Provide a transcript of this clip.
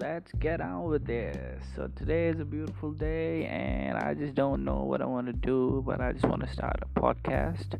let's get on with this. So, today is a beautiful day, and I just don't know what I want to do, but I just want to start a podcast.